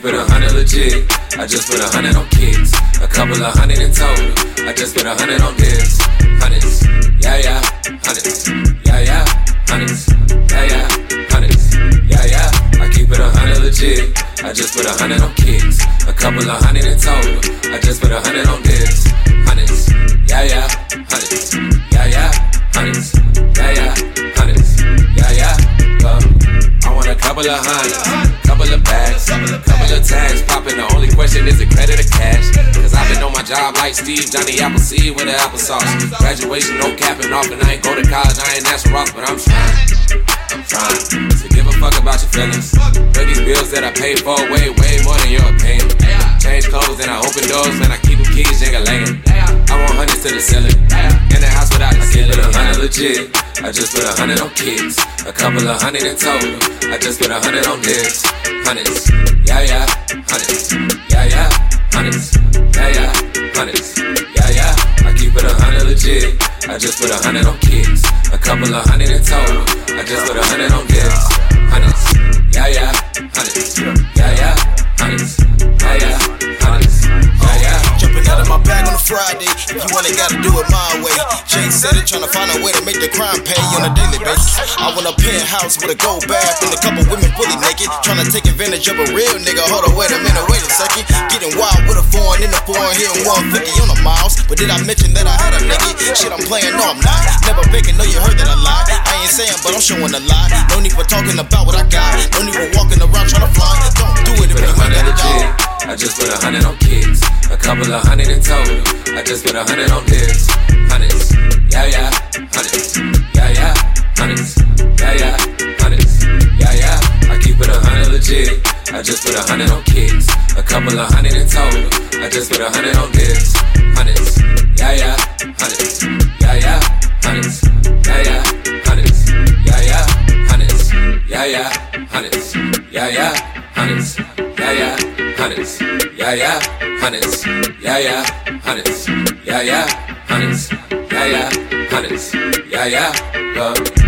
keep it a hundred legit. I just put a hundred on kids. A couple of hundred in total. I just put a hundred on this. Hundreds, yeah, yeah. Hundreds, yeah, yeah. Hundreds, yeah, yeah. Hundreds, yeah, yeah. I keep it a hundred legit. I just put a hundred on kids. A couple of hundred in total. I just put a hundred on this. A couple of hundreds, couple of bags, couple of tags popping. The only question is it credit or cash? Cause I've been on my job like Steve, Johnny Appleseed with the applesauce. Graduation, no capping off, and I ain't go to college, I ain't National Rock, but I'm trying. I'm trying to give a fuck about your feelings. But these bills that I pay for way, way more than your opinion. Change clothes and I open doors, man, I keep them keys jiggle laying. I want hundreds to the ceiling. In the house without the ceiling. A hundred legit. I just put a hundred on kids. A couple of hundred in total. I just put a hundred on this. Hundreds. Yeah, yeah. Hundreds. Yeah, yeah. Hundreds. Yeah, yeah. Hundreds. Yeah, yeah. I keep it a hundred legit. I just put a hundred on kids. A couple of hundred in total. I just put a hundred on this. Hundreds. Friday. If you want it, gotta do it my way. Jay said it, trying to find a way to make the crime pay on a daily basis. I want a penthouse with a gold bath and a couple women fully naked. Trying to take advantage of a real nigga. Hold on, wait a minute, wait a second. Getting wild with a foreign in the foreign, hitting 150 on the miles. But did I mention that I had a nigga? Shit, I'm playing, no, I'm not. Never begging, no, you heard that I lie. I ain't saying, but I'm showing a lie. No need for talking about what I got. No need for walking around trying to fly. Don't do it if you a ain't got it, dog. I just put a hundred on. A couple of hundred in total. I just put a hundred on this. Hundreds. Yeah, yeah. Hundreds. Yeah, yeah. Hundreds. Yeah, yeah. Hundreds. Yeah, yeah. I keep it a hundred legit. I just put a hundred on kids. A couple of hundred in total. I just put a hundred on this. Hundreds. Yeah, yeah. Hundreds. Yeah, yeah. Hundreds. Yeah, yeah. Hundreds. Yeah, yeah. Hundreds. Yeah, yeah. Hundreds. Yeah, yeah. Hundreds. Yeah, yeah. Hannes, yeah yeah. Hannes, yeah yeah. Hannes, yeah yeah. Hannes, yeah yeah. Hannes, yeah yeah. love.